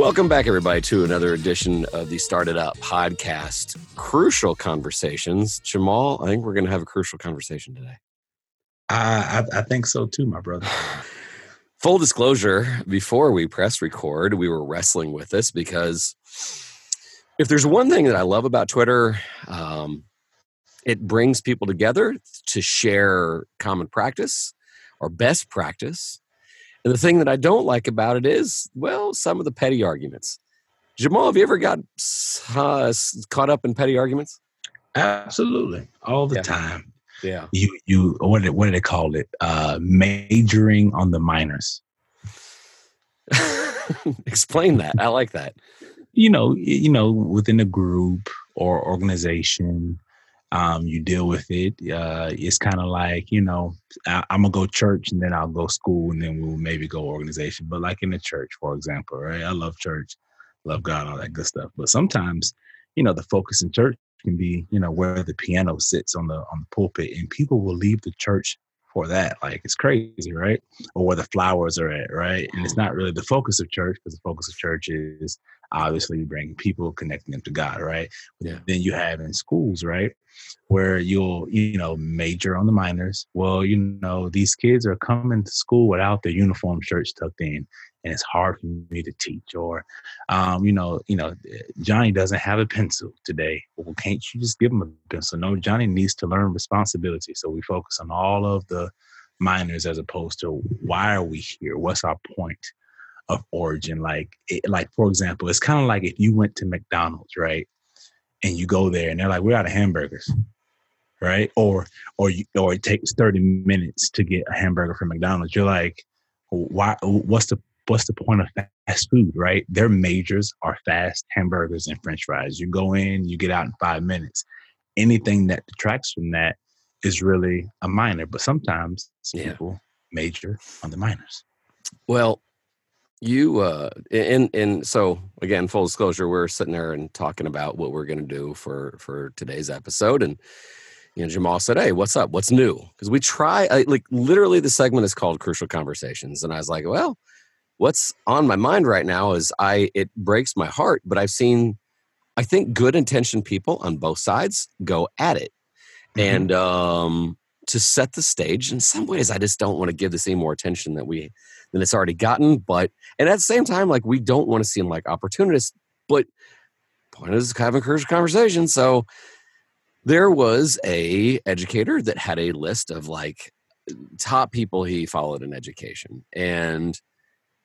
Welcome back, everybody, to another edition of the StartEdUp podcast. Crucial conversations. Jamal, I think we're going to have a crucial conversation today. I, I, I think so too, my brother. Full disclosure before we press record, we were wrestling with this because if there's one thing that I love about Twitter, um, it brings people together to share common practice or best practice and the thing that I don't like about it is, well, some of the petty arguments. Jamal, have you ever got uh, caught up in petty arguments? Absolutely, all the yeah. time. Yeah. You you what did what do they call it? Uh, majoring on the minors. Explain that. I like that. You know, you know, within a group or organization, um, you deal with it. Uh, it's kind of like you know, I, am gonna go church and then I'll go school and then we'll maybe go organization. But like in the church, for example, right? I love church, love God, all that good stuff. But sometimes, you know, the focus in church can be you know where the piano sits on the on the pulpit, and people will leave the church for that. Like it's crazy, right? Or where the flowers are at, right? And it's not really the focus of church because the focus of church is obviously bring people, connecting them to God, right? Yeah. Then you have in schools, right? Where you'll, you know, major on the minors. Well, you know, these kids are coming to school without their uniform shirts tucked in, and it's hard for me to teach. Or, um, you know, you know, Johnny doesn't have a pencil today. Well, can't you just give him a pencil? No, Johnny needs to learn responsibility. So we focus on all of the minors as opposed to why are we here? What's our point? Of origin. Like, it, like for example, it's kind of like if you went to McDonald's, right, and you go there and they're like, "We're out of hamburgers," right? Or, or, you, or it takes thirty minutes to get a hamburger from McDonald's. You're like, why? What's the what's the point of fast food, right? Their majors are fast hamburgers and French fries. You go in, you get out in five minutes. Anything that detracts from that is really a minor, but sometimes Yeah. people major on the minors. Well, you uh and and so again, full disclosure, we're sitting there and talking about what we're gonna do for for today's episode. And you know, Jamal said, Hey, what's up? What's new? Because we try I, like literally the segment is called Crucial Conversations. And I was like, Well, what's on my mind right now is I it breaks my heart, but I've seen I think good intentioned people on both sides go at it. Mhm. And um to set the stage, in some ways I just don't want to give this any more attention that we than it's already gotten. But and at the same time, like we don't want to seem like opportunists, but point is having crucial conversation. So there was a educator that had a list of like top people he followed in education. And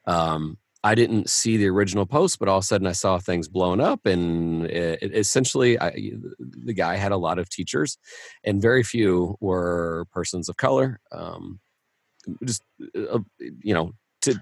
um I didn't see the original post, but all of a sudden I saw things blowing up, and it, it essentially, I, the guy had a lot of teachers, and very few were persons of color. Um, just uh, you know, to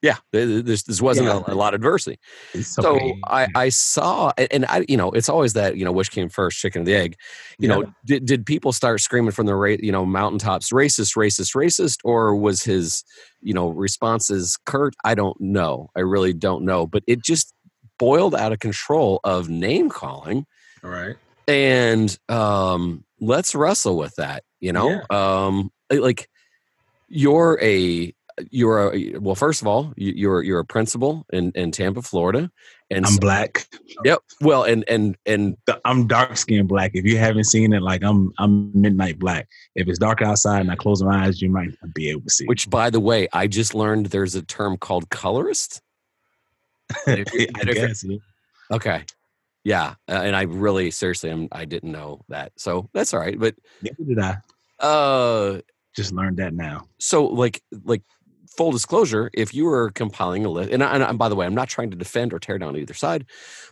yeah, this this wasn't Yeah. a, a lot of diversity. It's So. I, I saw, and- I, you know, it's always that, you know, which came first, chicken or the egg. You know, did, did people start screaming from the, ra- you know, mountaintops, racist, racist, racist, or was his, you know, responses curt? I don't know. I really don't know. But it just boiled out of control of name calling, All right. and um, let's wrestle with that. You know, um, like you're a you're a well first of all you- you're you're a principal in in Tampa Florida and I'm so- black. Yep. Well, and and and I'm dark skinned black. If you haven't seen it, like I'm I'm midnight black. If it's dark outside and I close my eyes, you might not be able to see. which, by the way, I just learned there's a term called colorist. Guess. yeah. Okay. Yeah, uh, and I really seriously, I'm, I didn't know that, so that's all right. But Neither did I. uh, Just learned that now. so like like full disclosure, if you were compiling a list, and, I, and by the way, I'm not trying to defend or tear down either side,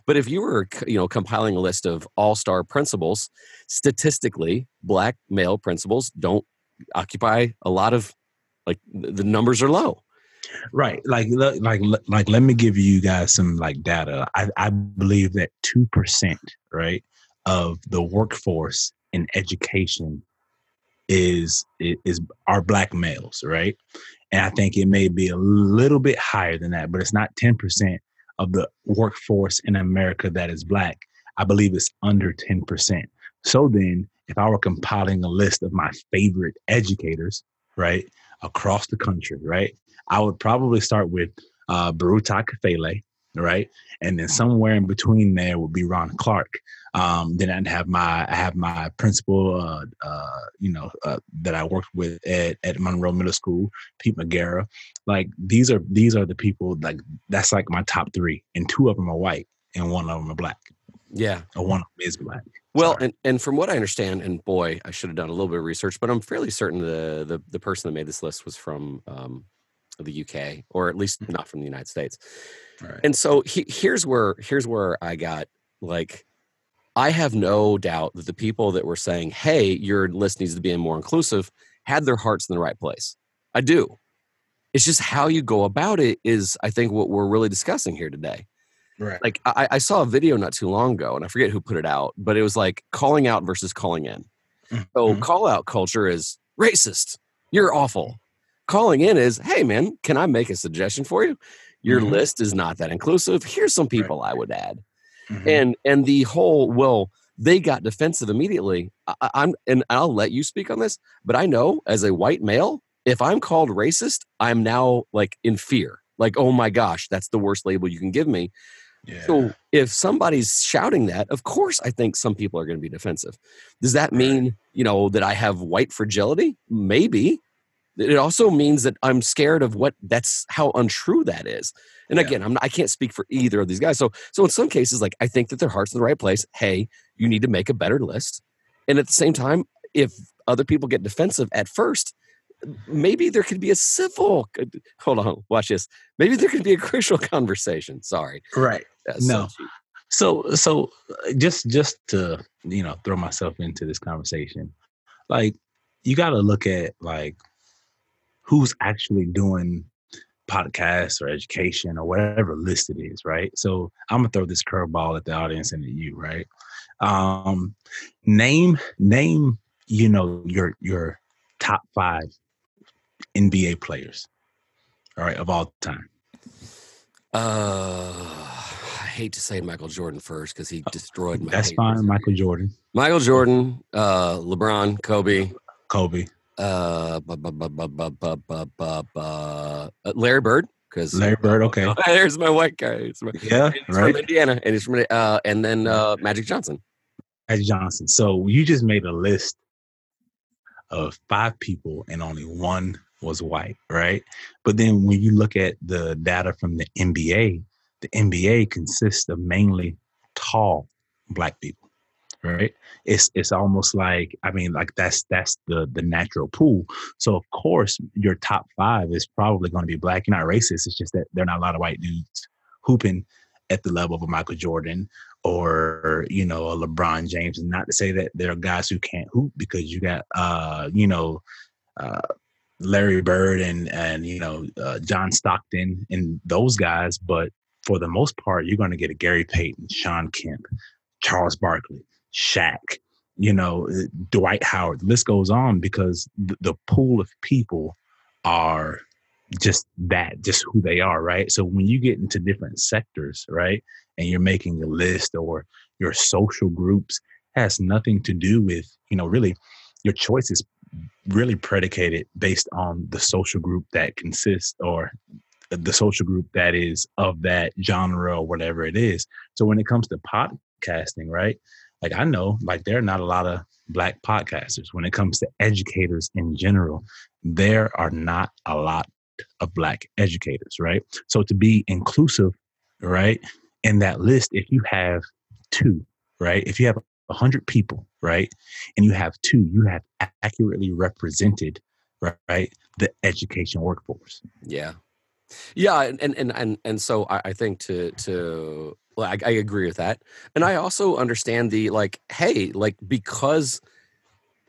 but if you were you know compiling a list of all star principals, statistically, black male principals don't occupy a lot of like the the numbers are low. Right. Like like like let me give you guys some like data. I, I believe that two percent, right, of the workforce in education is is our black males, right? And I think it may be a little bit higher than that, but it's not ten percent of the workforce in America that is black. I believe it's under ten percent. So then, if I were compiling a list of my favorite educators, right, across the country, right, I would probably start with uh, Baruti Kafele, right? And then somewhere in between there would be Ron Clark. Um, then I'd have my I have my principal, uh, uh, you know, uh, that I worked with at, at Monroe Middle School, Pete McGarrah. Like these are these are the people like that's like my top three, and two of them are white, and one of them are black. Yeah, or one of them is black. Well, and, and from what I understand, and boy, I should have done a little bit of research, but I'm fairly certain the the, the person that made this list was from um, the UK, or at least mm-hmm. not from the United States. Right. And so he, here's where here's where I got like I have no doubt that the people that were saying, "Hey, your list needs to be more inclusive," had their hearts in the right place. I do. It's just how you go about it is, I think, what we're really discussing here today. Right. Like I, I saw a video not too long ago, and I forget who put it out, but it was like calling out versus calling in. Mm-hmm. So call out culture is racist. You're awful. Calling in is, hey man, can I make a suggestion for you? Your mm-hmm. list is not that inclusive. Here's some people right. I would add. Mm-hmm. And and the whole well, they got defensive immediately. I, I'm and I'll let you speak on this, but I know as a white male, if I'm called racist, I'm now like in fear. Like, oh my gosh, that's the worst label you can give me. Yeah. So if somebody's shouting that, of course I think some people are going to be defensive. Does that mean, you know, that I have white fragility? Maybe. It also means that I'm scared of what that's how untrue that is. And yeah. again, I'm not, I can't speak for either of these guys. So so in some cases like I think that their heart's in the right place. Hey, you need to make a better list. And at the same time, if other people get defensive at first, maybe there could be a civil hold on watch this maybe there could be a crucial conversation sorry right no so so uh, just just to you know throw myself into this conversation like you got to look at like who's actually doing podcasts or education or whatever list it is right so i'm gonna throw this curveball at the audience and at you right um name name you know your your top five NBA players, all right, of all time? Uh, I hate to say Michael Jordan first because he uh, destroyed my. That's fine, Michael Jordan. Michael Jordan, uh, LeBron, Kobe, Kobe, uh, Larry Bird. Because Larry Bird, okay. There's my white guy. My, yeah, he's right. From Indiana, and he's from uh, and then uh, Magic Johnson. Magic Johnson. So you just made a list of five people, and only one was white, right? But then when you look at the data from the NBA, the NBA consists of mainly tall black people, right? It's it's almost like I mean like that's that's the the natural pool. So of course your top five is probably going to be black. You're not racist. It's just that there are not a lot of white dudes hooping at the level of a Michael Jordan or you know a LeBron James. And not to say that there are guys who can't hoop because you got uh you know. Uh, Larry Bird and and you know uh, John Stockton and those guys, but for the most part, you're going to get a Gary Payton, Shawn Kemp, Charles Barkley, Shaq, you know, Dwight Howard. The list goes on because the, the pool of people are just that, just who they are, right? So when you get into different sectors, right, and you're making a list or your social groups has nothing to do with, you know, really your choices really predicated based on the social group that consists or the social group that is of that genre or whatever it is. So when it comes to podcasting, right? Like I know, like there are not a lot of black podcasters. When it comes to educators in general, there are not a lot of black educators, right? So to be inclusive, right, in that list, if you have two, right, if you have a 100 people, right? And you have two, you have accurately represented, right, the education workforce. Yeah. Yeah, and and and and so I, I think to to well, I, I agree with that, and I also understand the like, hey, like because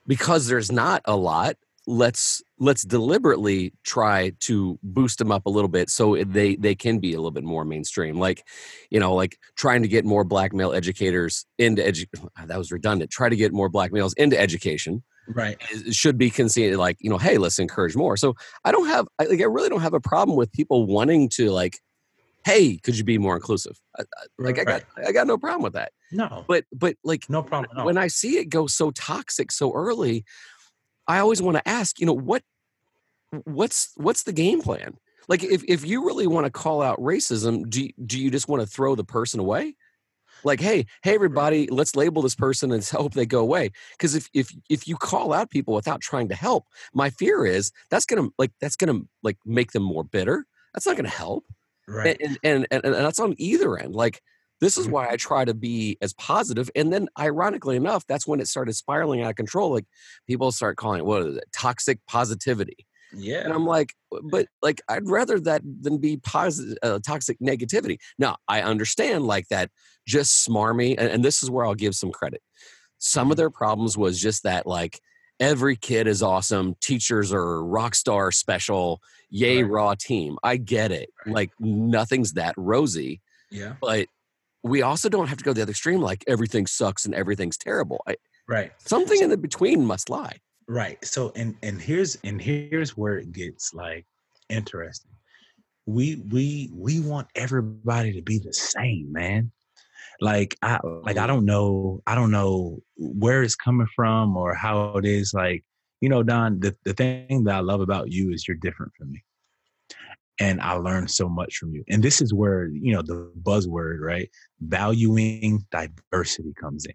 because there's not a lot, let's let's deliberately try to boost them up a little bit so they they can be a little bit more mainstream like you know like trying to get more black male educators into edu- that was redundant try to get more black males into education right. it should be considered like you know hey let's encourage more. So i don't have I, like i really don't have a problem with people wanting to like hey could you be more inclusive? Like i got i got no problem with that. No. But but like no problem when i see it go so toxic so early I always want to ask, you know, what what's what's the game plan? Like if if you really want to call out racism, do you, do you just want to throw the person away? Like, hey, hey, everybody, let's label this person and hope they go away. Because if if if you call out people without trying to help, my fear is that's gonna like that's gonna like make them more bitter. That's not gonna help. Right. And and and, and that's on either end. Like this is Mhm. why I try to be as positive. And then, ironically enough, that's when it started spiraling out of control. Like people start calling it what is it, toxic positivity. And Yeah. I'm like, but like, I'd rather that than be positive, uh, toxic negativity. Now, I understand like that just smarmy, and, and this is where I'll give some credit. Some of Mhm. their problems was just that like every kid is awesome, teachers are rock star special, yay Right. raw team. I get it. Right. Like nothing's that rosy, Yeah. but we also don't have to go the other extreme like everything sucks and everything's terrible. I, Right. something in the between must lie. Right. So and and here's and here's where it gets like interesting. We we we want everybody to be the same, man. Like I like I don't know I don't know where it's coming from or how it is like you know Don the, the thing that I love about you is you're different from me. And I learned so much from you. And this is where, you know, the buzzword, right? Valuing diversity comes in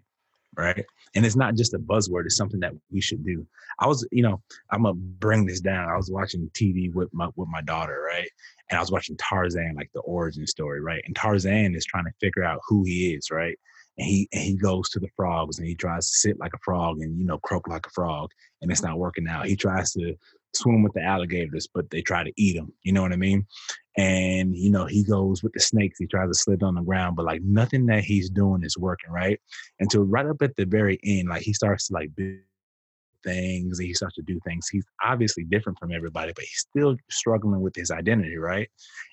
right? And it's not just a buzzword; it's something that we should do. I was, you know, I'm gonna bring this down. I was watching TV with my with my daughter, right? And I was watching Tarzan, like the origin story, right? And Tarzan is trying to figure out who he is, right? And he and he goes to the frogs and he tries to sit like a frog and you know croak like a frog, and it's not working out. He tries to swim with the alligators, but they try to eat him. You know what I mean? And you know he goes with the snakes. He tries to slip on the ground, but like nothing that he's doing is working, right? until right up at the very end, like he starts to like build things he starts to do things. He's obviously different from everybody, but he's still struggling with his identity, right?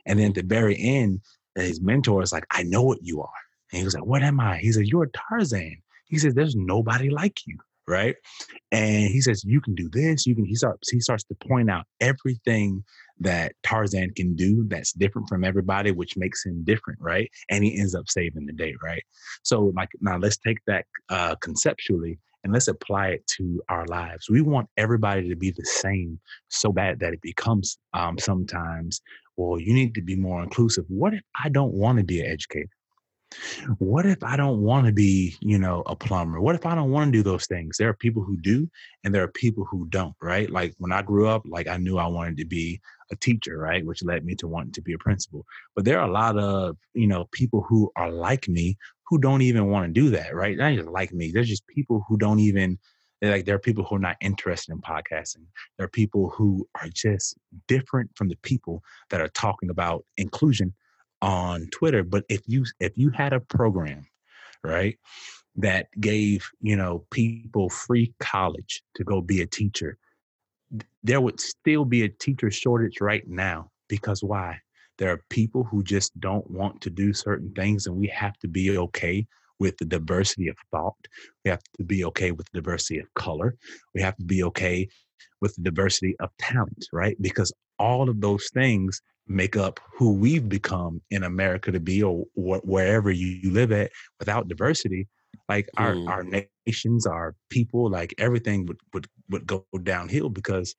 And then at the very end, uh, his mentor is like, I know what you are. And he was like, What am I? He said, You're Tarzan. He says, There's nobody like you, right? And he says, You can do this, you can he starts he starts to point out everything that Tarzan can do that's different from everybody, which makes him different, right? And he ends up saving the day, right? So, like, now let's take that uh, conceptually and let's apply it to our lives. We want everybody to be the same so bad that it becomes um, sometimes, well, you need to be more inclusive. What if I don't want to be an educator? What if I don't want to be, you know, a plumber? What if I don't want to do those things? There are people who do, and there are people who don't, right? Like when I grew up, like I knew I wanted to be a teacher, right? Which led me to wanting to be a principal. But there are a lot of, you know, people who are like me who don't even want to do that, right? Not just like me. There's just people who don't even like there are people who are not interested in podcasting. There are people who are just different from the people that are talking about inclusion on Twitter. But if you if you had a program, right, that gave, you know, people free college to go be a teacher, there would still be a teacher shortage right now. Because why? There are people who just don't want to do certain things, and we have to be okay with the diversity of thought. We have to be okay with the diversity of color. We have to be okay with the diversity of talent, right? Because all of those things make up who we've become in America to be, or wh- wherever you, you live at. Without diversity, like our Mm. our nations, our people, like everything would would would go downhill because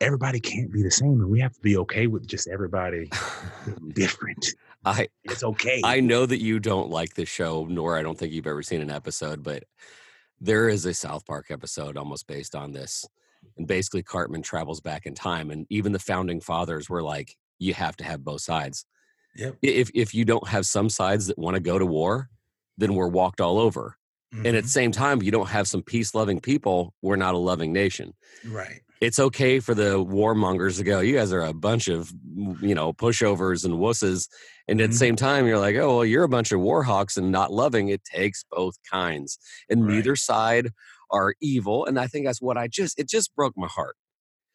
everybody can't be the same, and we have to be okay with just everybody different. I It's okay. I know that you don't like this show, nor I don't think you've ever seen an episode, but there is a South Park episode almost based on this. And basically, Cartman travels back in time, and even the founding fathers were like, "You have to have both sides. Yep. If if you don't have some sides that want to go to war, then we're walked all over. And at the same time, you don't have some peace loving people, we're not a loving nation. right. It's okay for the warmongers to go, you guys are a bunch of, you know, pushovers and wusses. And at the Mhm. same time, you're like, oh, well, you're a bunch of warhawks and not loving. It takes both kinds. And Right. neither side are evil. And I think that's what I just, it just broke my heart.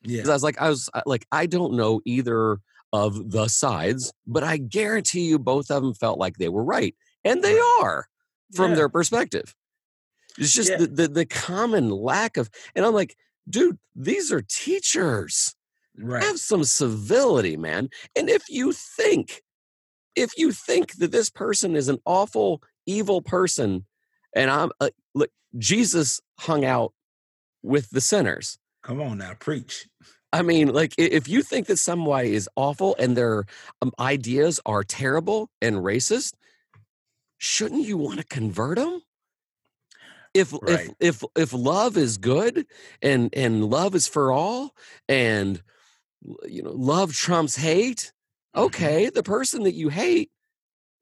Yeah. Because I was like, I was like, I don't know either of the sides, but I guarantee you both of them felt like they were right. And they are from Yeah. their perspective. It's just Yeah. the, the the common lack of, and I'm like, dude, these are teachers. Right. Have some civility, man. And if you think, if you think that this person is an awful, evil person, and I'm uh, look, Jesus hung out with the sinners. Come on now, preach. I mean, like if you think that somebody is awful and their um, ideas are terrible and racist, shouldn't you want to convert them? If Right. if if if love is good and and love is for all and you know love trumps hate, Mhm. okay, the person that you hate,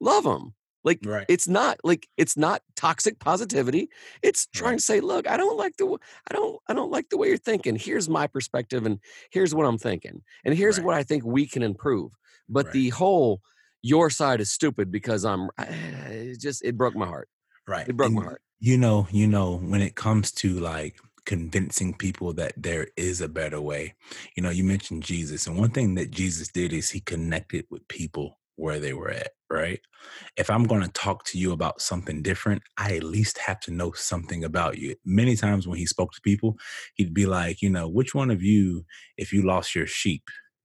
love them. Like Right. it's not like it's not toxic positivity. It's trying Right. to say, look, I don't like the I don't I don't like the way you're thinking. Here's my perspective and here's what I'm thinking. And here's Right. what I think we can improve. But the whole your side is stupid because I'm eh, it just it broke my heart. Right. It broke my heart. you know, you know, when it comes to like convincing people that there is a better way, you know, you mentioned Jesus. And one thing that Jesus did is he connected with people where they were at, right? If I'm going to talk to you about something different, I at least have to know something about you. Many times when he spoke to people, he'd be like, you know, which one of you, if you lost your sheep,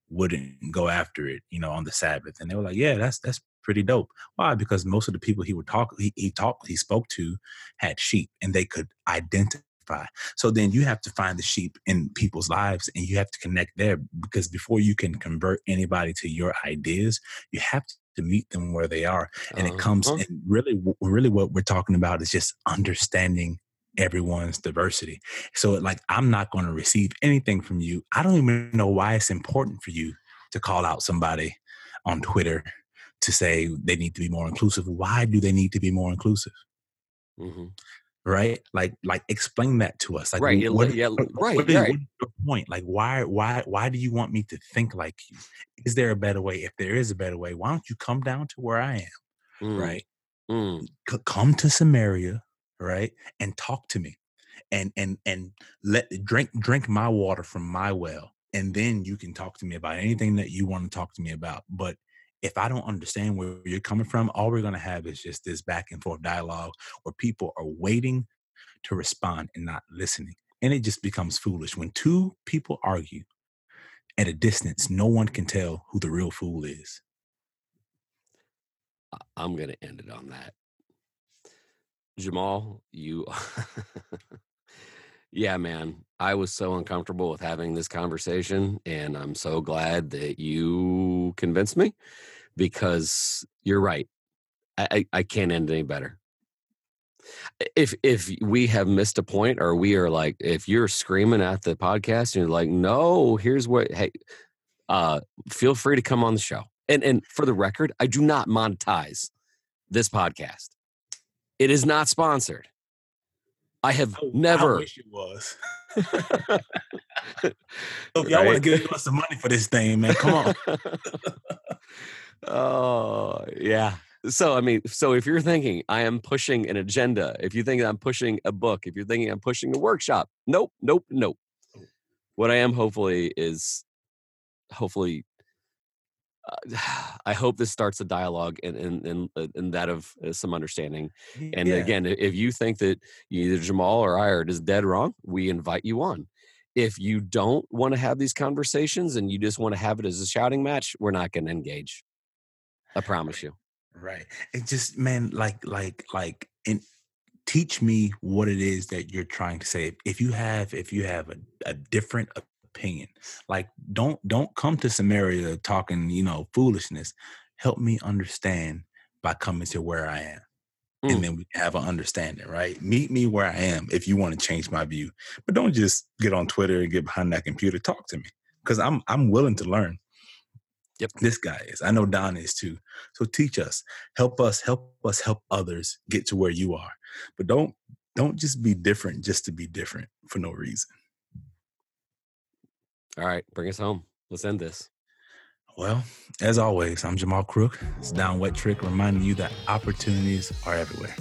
wouldn't go after it, you know, on the Sabbath? And they were like, yeah, that's that's pretty dope. Why? Because most of the people he would talk, he, he talked, he spoke to, had sheep, and they could identify. So then you have to find the sheep in people's lives, and you have to connect there. Because before you can convert anybody to your ideas, you have to meet them where they are, and it comes. Uh-huh. And really, really, what we're talking about is just understanding everyone's diversity. So, like, I'm not going to receive anything from you. I don't even know why it's important for you to call out somebody on Twitter to say they need to be more inclusive. Why do they need to be more inclusive? Mhm. Right? Like, like explain that to us. Like, Right, yeah, what, yeah, what- right, what is, right. your point? Like, why, why, why do you want me to think like you? Is there a better way? If there is a better way, why don't you come down to where I am? Mm, Right? mm. C- come to Samaria, right, and talk to me, and and and let drink drink my water from my well, and then you can talk to me about anything that you want to talk to me about. But if I don't understand where you're coming from, all we're gonna have is just this back and forth dialogue where people are waiting to respond and not listening, and it just becomes foolish when two people argue at a distance. No one can tell who the real fool is. I'm gonna end it on that. Jamal, you Yeah, man. I was so uncomfortable with having this conversation and I'm so glad that you convinced me because you're right. I, I, can't end any better. If if we have missed a point or we are like if you're screaming at the podcast and you're like, no, here's what hey, uh feel free to come on the show. And and for the record, I do not monetize this podcast. It is not sponsored. I have Oh, I never. wish it was. so if y'all want to give us some money for this thing, man, come on. oh yeah. So I mean, so if you're thinking I am pushing an agenda, if you think I'm pushing a book, if you're thinking I'm pushing a workshop, nope, nope, nope. Oh. What I am hopefully is hopefully I hope this starts a dialogue and and and, uh, and that of uh, some understanding. And Yeah. again, if you think that either Jamal or I are just dead wrong, we invite you on. If you don't want to have these conversations and you just want to have it as a shouting match, we're not going to engage. I promise you. Right. It just man, like like like and teach me what it is that you're trying to say. If you have if you have a, a different opinion, like don't don't come to Samaria talking, you know, foolishness. Help me understand by coming to where I am. Mm. And then we have an understanding, right? Meet me where I am if you want to change my view. But don't just get on Twitter and get behind that computer. Talk to me. Because I'm I'm willing to learn. Yep. This guy is. I know Don is too. So teach us, help us, help us help others get to where you are. But don't don't just be different just to be different for no reason. All right, bring us home. Let's end this. Well, as always, I'm Jamal Crook. It's Don Wettrick reminding you that opportunities are everywhere.